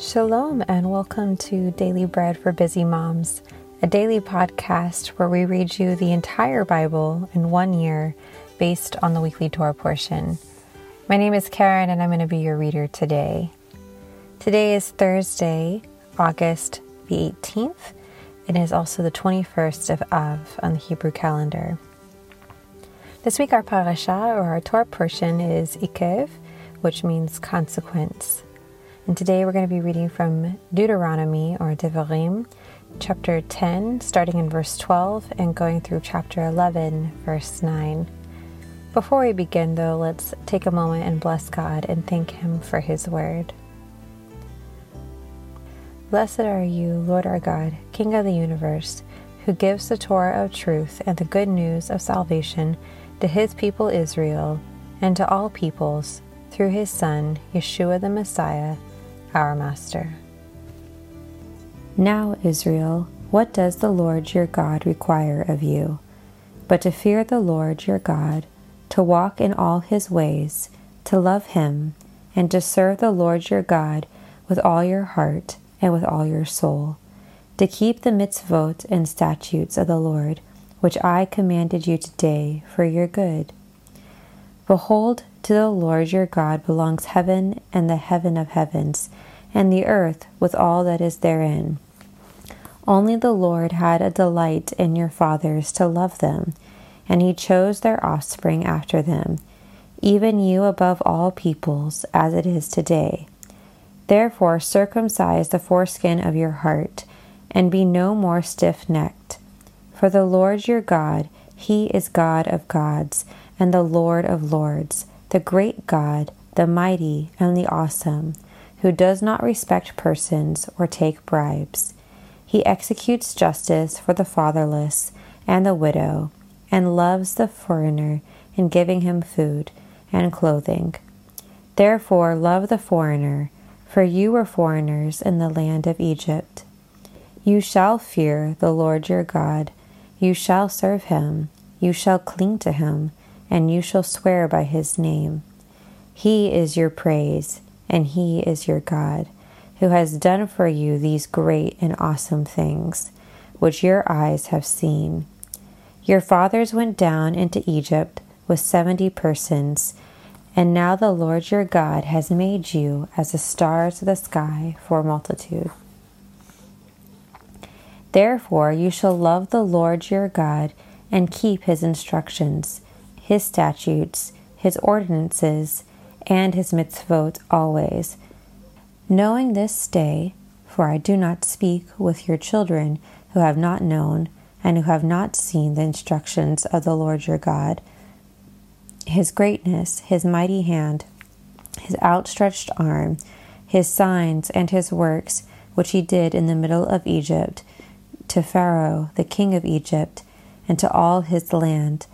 Shalom, and welcome to Daily Bread for Busy Moms, a daily podcast where we read you the entire Bible in one year based on the weekly Torah portion. My name is Karen, and I'm going to be your reader today. Today is Thursday, August the 18th. It is also the 21st of Av on the Hebrew calendar. This week, our parasha or our Torah portion is Eikev, which means consequence. And today we're going to be reading from Deuteronomy or Devarim, chapter 10, starting in verse 12 and going through chapter 11, verse 9. Before we begin, though, let's take a moment and bless God and thank Him for His word. Blessed are you, Lord our God, King of the universe, who gives the Torah of truth and the good news of salvation to His people Israel and to all peoples through His Son, Yeshua the Messiah our Master. Now, Israel, what does the Lord your God require of you? But to fear the Lord your God, to walk in all his ways, to love him, and to serve the Lord your God with all your heart and with all your soul, to keep the mitzvot and statutes of the Lord, which I commanded you today for your good. Behold, to the Lord your God belongs heaven and the heaven of heavens, and the earth with all that is therein. Only the Lord had a delight in your fathers to love them, and he chose their offspring after them, even you above all peoples, as it is today. Therefore, circumcise the foreskin of your heart, and be no more stiff necked. For the Lord your God, he is God of gods, and the Lord of lords the great God, the mighty and the awesome, who does not respect persons or take bribes. He executes justice for the fatherless and the widow, and loves the foreigner in giving him food and clothing. Therefore, love the foreigner, for you were foreigners in the land of Egypt. You shall fear the Lord your God, you shall serve him, you shall cling to him and you shall swear by his name. He is your praise, and he is your God, who has done for you these great and awesome things, which your eyes have seen. Your fathers went down into Egypt with seventy persons, and now the Lord your God has made you as the stars of the sky for multitude. Therefore, you shall love the Lord your God and keep his instructions his statutes, his ordinances, and his mitzvot always. Knowing this day, for I do not speak with your children who have not known and who have not seen the instructions of the Lord your God, his greatness, his mighty hand, his outstretched arm, his signs, and his works, which he did in the middle of Egypt, to Pharaoh, the king of Egypt, and to all his land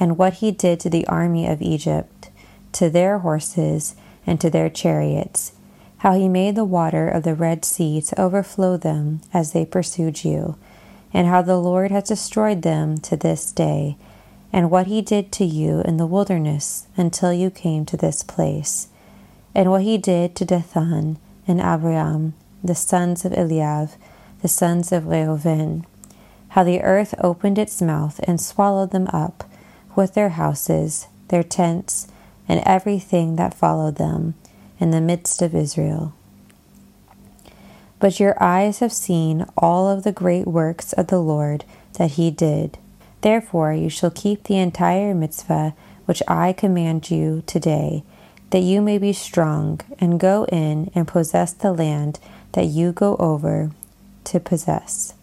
and what he did to the army of Egypt, to their horses, and to their chariots, how he made the water of the Red Sea to overflow them as they pursued you, and how the Lord has destroyed them to this day, and what he did to you in the wilderness until you came to this place, and what he did to Dathan and Abiram, the sons of Eliab, the sons of Reuven, how the earth opened its mouth and swallowed them up with their houses, their tents, and everything that followed them in the midst of Israel. But your eyes have seen all of the great works of the Lord that he did. Therefore, you shall keep the entire mitzvah which I command you today, that you may be strong and go in and possess the land that you go over to possess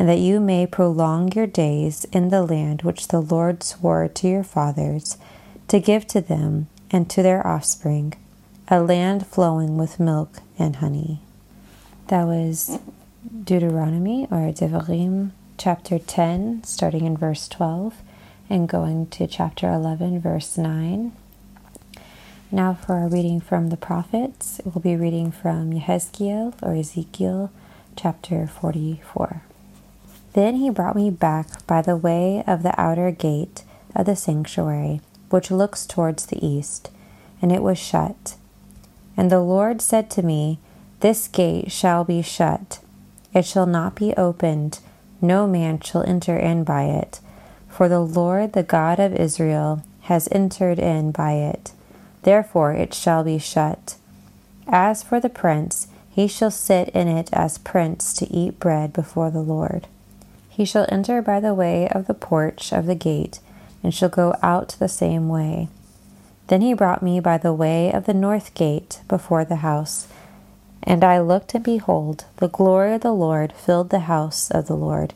and that you may prolong your days in the land which the Lord swore to your fathers to give to them and to their offspring, a land flowing with milk and honey. That was Deuteronomy or Devarim chapter 10, starting in verse 12 and going to chapter 11, verse 9. Now, for our reading from the prophets, we'll be reading from Yehezkiel or Ezekiel chapter 44. Then he brought me back by the way of the outer gate of the sanctuary, which looks towards the east, and it was shut. And the Lord said to me, This gate shall be shut, it shall not be opened, no man shall enter in by it. For the Lord, the God of Israel, has entered in by it. Therefore it shall be shut. As for the prince, he shall sit in it as prince to eat bread before the Lord. He shall enter by the way of the porch of the gate, and shall go out the same way. Then he brought me by the way of the north gate before the house. And I looked, and behold, the glory of the Lord filled the house of the Lord.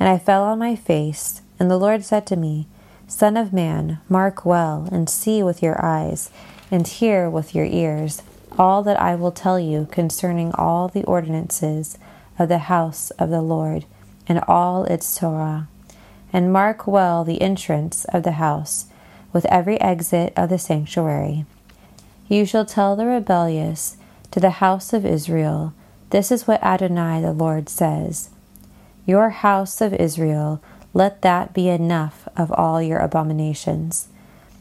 And I fell on my face, and the Lord said to me, Son of man, mark well, and see with your eyes, and hear with your ears all that I will tell you concerning all the ordinances of the house of the Lord, and all its Torah. And mark well the entrance of the house with every exit of the sanctuary. You shall tell the rebellious to the house of Israel, This is what Adonai the Lord says Your house of Israel, let that be enough of all your abominations,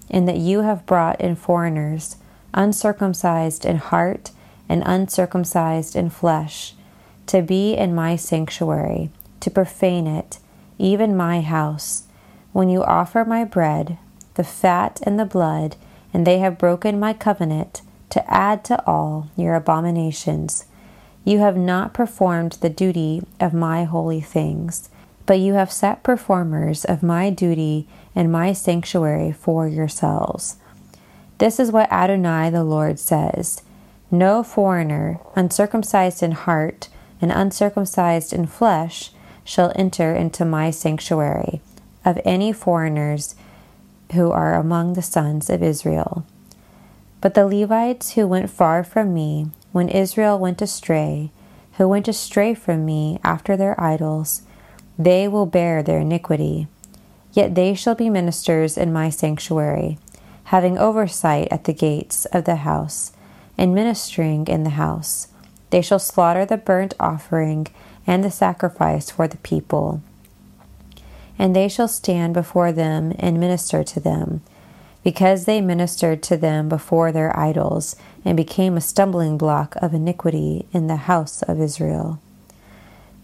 in that you have brought in foreigners, uncircumcised in heart and uncircumcised in flesh, to be in my sanctuary, to profane it, even my house, when you offer my bread the fat and the blood, and they have broken my covenant to add to all your abominations. You have not performed the duty of my holy things, but you have set performers of my duty and my sanctuary for yourselves. This is what Adonai the Lord says No foreigner, uncircumcised in heart and uncircumcised in flesh, shall enter into my sanctuary, of any foreigners who are among the sons of Israel. But the Levites who went far from me, when Israel went astray, who went astray from me after their idols, they will bear their iniquity. Yet they shall be ministers in my sanctuary, having oversight at the gates of the house, and ministering in the house. They shall slaughter the burnt offering and the sacrifice for the people and they shall stand before them and minister to them, because they ministered to them before their idols, and became a stumbling block of iniquity in the house of Israel.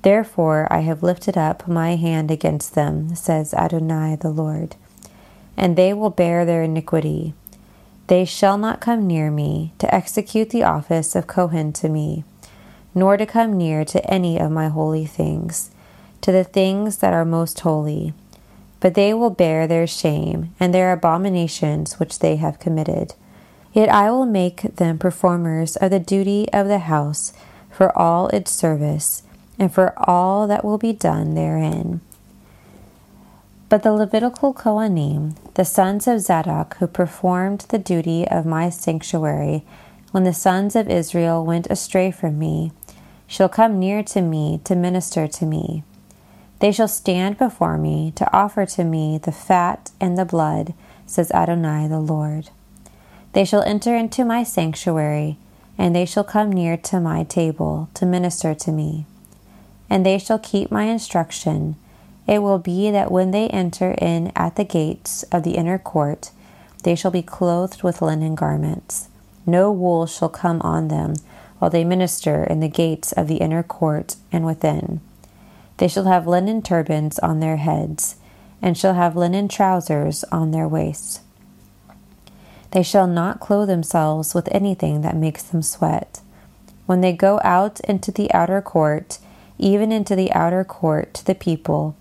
Therefore I have lifted up my hand against them, says Adonai the Lord, and they will bear their iniquity. They shall not come near me to execute the office of Kohen to me, nor to come near to any of my holy things to the things that are most holy. But they will bear their shame and their abominations which they have committed. Yet I will make them performers of the duty of the house for all its service and for all that will be done therein. But the Levitical Kohanim, the sons of Zadok, who performed the duty of my sanctuary, when the sons of Israel went astray from me, shall come near to me to minister to me. They shall stand before me to offer to me the fat and the blood, says Adonai the Lord. They shall enter into my sanctuary, and they shall come near to my table to minister to me. And they shall keep my instruction. It will be that when they enter in at the gates of the inner court, they shall be clothed with linen garments. No wool shall come on them while they minister in the gates of the inner court and within. They shall have linen turbans on their heads, and shall have linen trousers on their waists. They shall not clothe themselves with anything that makes them sweat. When they go out into the outer court, even into the outer court to the people,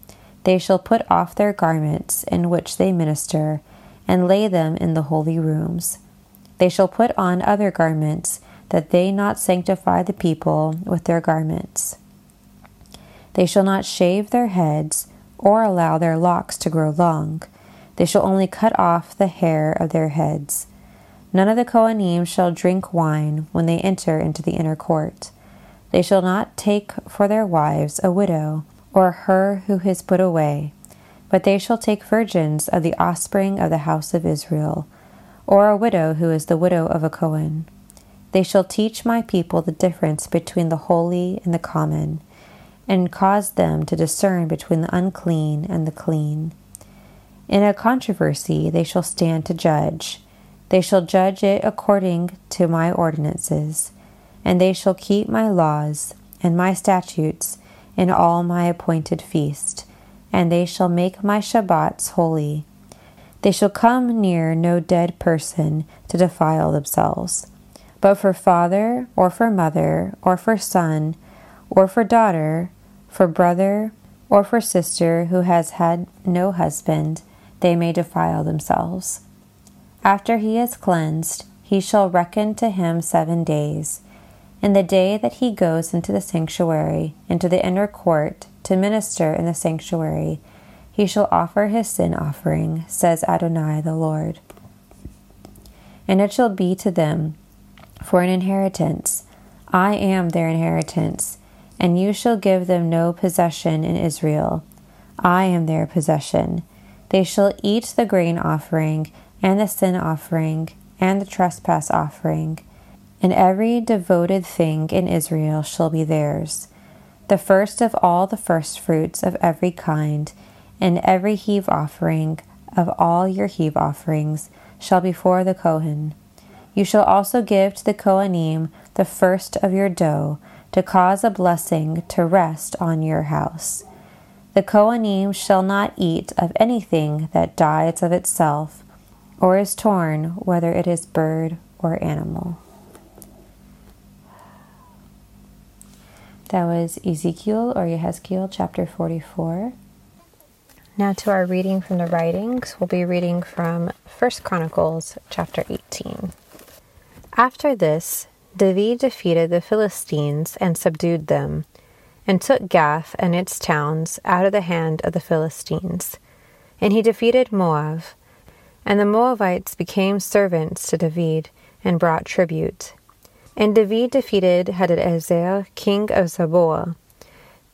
they shall put off their garments in which they minister, and lay them in the holy rooms. They shall put on other garments, that they not sanctify the people with their garments. They shall not shave their heads or allow their locks to grow long. They shall only cut off the hair of their heads. None of the Kohanim shall drink wine when they enter into the inner court. They shall not take for their wives a widow or her who is put away, but they shall take virgins of the offspring of the house of Israel, or a widow who is the widow of a Kohen. They shall teach my people the difference between the holy and the common and cause them to discern between the unclean and the clean. In a controversy they shall stand to judge. They shall judge it according to my ordinances, and they shall keep my laws and my statutes in all my appointed feast, and they shall make my Shabbats holy. They shall come near no dead person to defile themselves. But for father, or for mother, or for son, or for daughter, for brother, or for sister who has had no husband, they may defile themselves. After he is cleansed, he shall reckon to him seven days. In the day that he goes into the sanctuary, into the inner court, to minister in the sanctuary, he shall offer his sin offering, says Adonai the Lord. And it shall be to them for an inheritance. I am their inheritance, and you shall give them no possession in Israel. I am their possession. They shall eat the grain offering, and the sin offering, and the trespass offering, and every devoted thing in Israel shall be theirs. The first of all the firstfruits of every kind, and every heave offering of all your heave offerings shall be for the Kohen. You shall also give to the Kohanim the first of your dough, to cause a blessing to rest on your house. The Kohanim shall not eat of anything that dies of itself, or is torn, whether it is bird or animal. That was Ezekiel or Yehezkiel chapter 44. Now to our reading from the writings, we'll be reading from 1 Chronicles chapter 18. After this, David defeated the Philistines and subdued them, and took Gath and its towns out of the hand of the Philistines. And he defeated Moab, and the Moabites became servants to David and brought tribute. And David defeated Hadadezer, king of Zobah,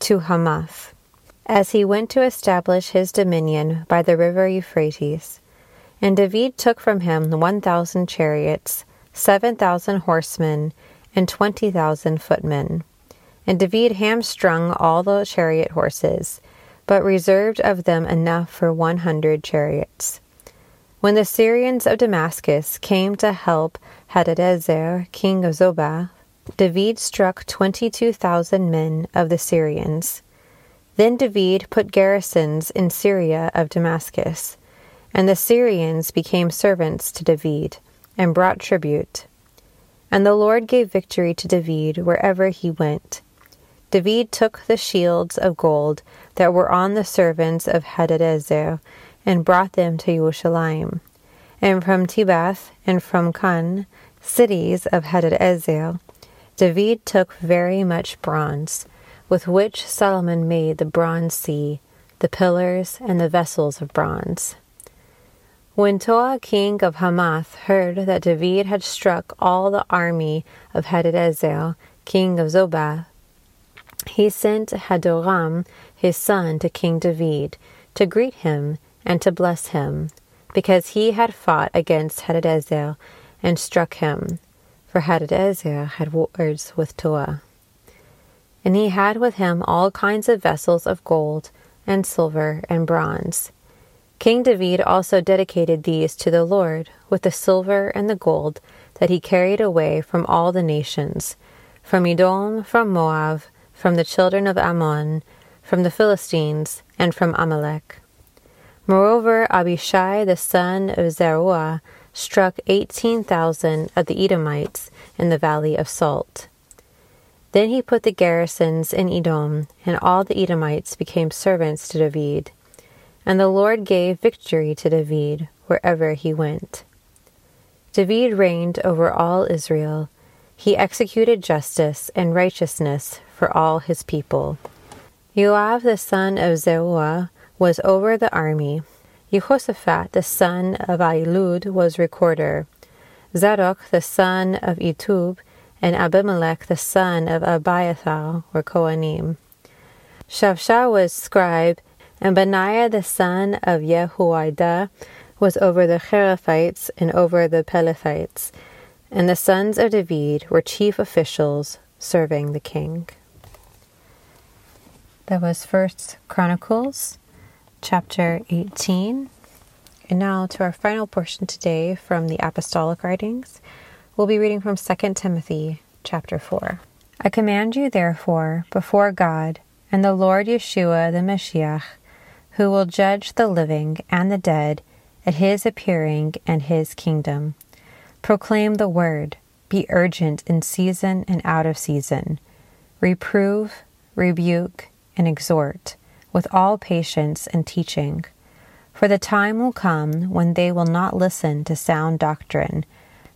to Hamath, as he went to establish his dominion by the river Euphrates. And David took from him one thousand chariots, seven thousand horsemen, and twenty thousand footmen. And David hamstrung all the chariot horses, but reserved of them enough for one hundred chariots. When the Syrians of Damascus came to help Hadadezer, king of Zobah, David struck twenty two thousand men of the Syrians. Then David put garrisons in Syria of Damascus, and the Syrians became servants to David, and brought tribute. And the Lord gave victory to David wherever he went. David took the shields of gold that were on the servants of Hadadezer and brought them to Jerusalem. And from Tibhath and from Kun, cities of Hadadezer, David took very much bronze, with which Solomon made the bronze sea, the pillars, and the vessels of bronze. When Tou king of Hamath heard that David had struck all the army of Hadadezer, king of Zobah, he sent Hadoram, his son, to King David, to greet him and to bless him, because he had fought against Hadadezer and struck him, for Hadadezer had wars with Tou. And he had with him all kinds of vessels of gold and silver and bronze. King David also dedicated these to the Lord with the silver and the gold that he carried away from all the nations, from Edom, from Moab, from the children of Ammon, from the Philistines, and from Amalek. Moreover, Abishai the son of Zeruiah struck eighteen thousand of the Edomites in the valley of Salt. Then he put the garrisons in Edom, and all the Edomites became servants to David. And the Lord gave victory to David wherever he went. David reigned over all Israel. He executed justice and righteousness for all his people. Joab the son of Zeruiah was over the army. Jehoshaphat the son of Ahilud was recorder. Zadok the son of Ahitub and Abimelech the son of Abiathar were Kohanim. Shavsha was scribe, and Benaiah the son of Jehoiada was over the Cherethites and over the Pelethites, and the sons of David were chief officials serving the king. That was First Chronicles chapter 18. And now to our final portion today from the Apostolic Writings. We'll be reading from 2 Timothy chapter 4. I command you, therefore, before God and the Lord Yeshua the Mashiach, who will judge the living and the dead at his appearing and his kingdom. Proclaim the word, be urgent in season and out of season. Reprove, rebuke, and exhort with all patience and teaching. For the time will come when they will not listen to sound doctrine,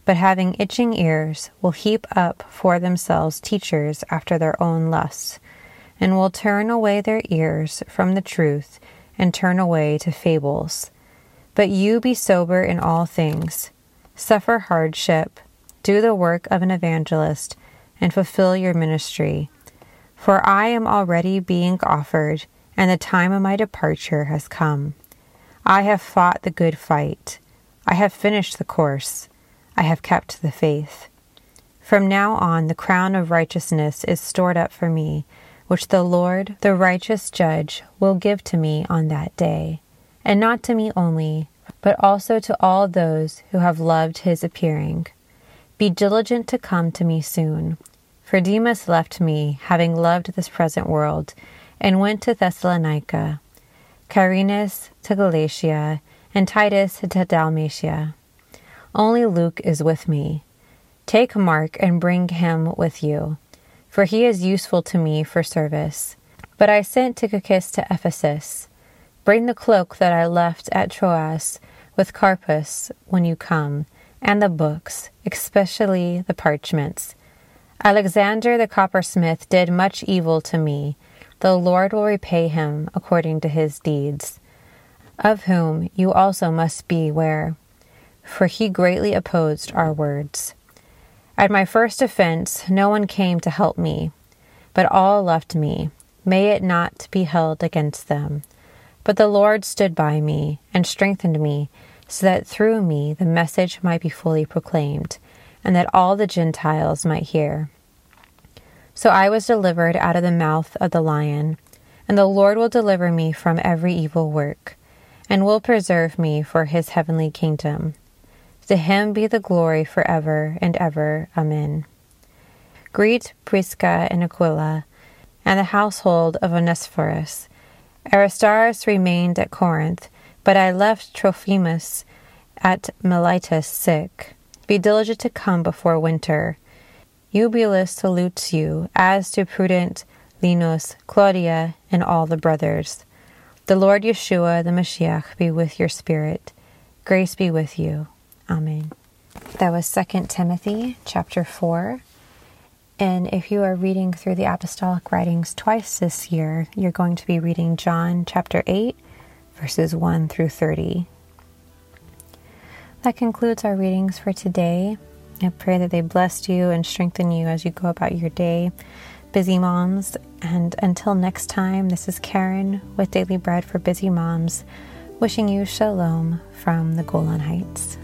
but having itching ears will heap up for themselves teachers after their own lusts, and will turn away their ears from the truth and turn away to fables. But you be sober in all things, suffer hardship, do the work of an evangelist, and fulfill your ministry. For I am already being offered, and the time of my departure has come. I have fought the good fight. I have finished the course. I have kept the faith. From now on, the crown of righteousness is stored up for me, which the Lord, the righteous judge, will give to me on that day and not to me only, but also to all those who have loved his appearing. Be diligent to come to me soon. For Demas left me, having loved this present world, and went to Thessalonica, Carinus to Galatia, and Titus to Dalmatia. Only Luke is with me. Take Mark and bring him with you, for he is useful to me for service. But I sent Tychicus to Ephesus. Bring the cloak that I left at Troas with Carpus when you come, and the books, especially the parchments. Alexander the coppersmith did much evil to me. The Lord will repay him according to his deeds, of whom you also must beware, for he greatly opposed our words. At my first offense, no one came to help me, but all left me. May it not be held against them. But the Lord stood by me and strengthened me, so that through me the message might be fully proclaimed, and that all the Gentiles might hear. So I was delivered out of the mouth of the lion, and the Lord will deliver me from every evil work, and will preserve me for his heavenly kingdom. To him be the glory forever and ever. Amen. Greet Prisca and Aquila, and the household of Onesiphorus Aristarchus remained at Corinth, but I left Trophimus at Miletus sick. Be diligent to come before winter. Eubulus salutes you, as do Pudens Linus, Claudia, and all the brothers. The Lord Yeshua, the Mashiach, be with your spirit. Grace be with you. Amen. That was 2 Timothy chapter 4. And if you are reading through the apostolic writings twice this year, you're going to be reading John chapter 8, verses 1 through 30. That concludes our readings for today. I pray that they bless you and strengthen you as you go about your day, busy moms. And until next time, this is Karen with Daily Bread for Busy Moms, wishing you shalom from the Golan Heights.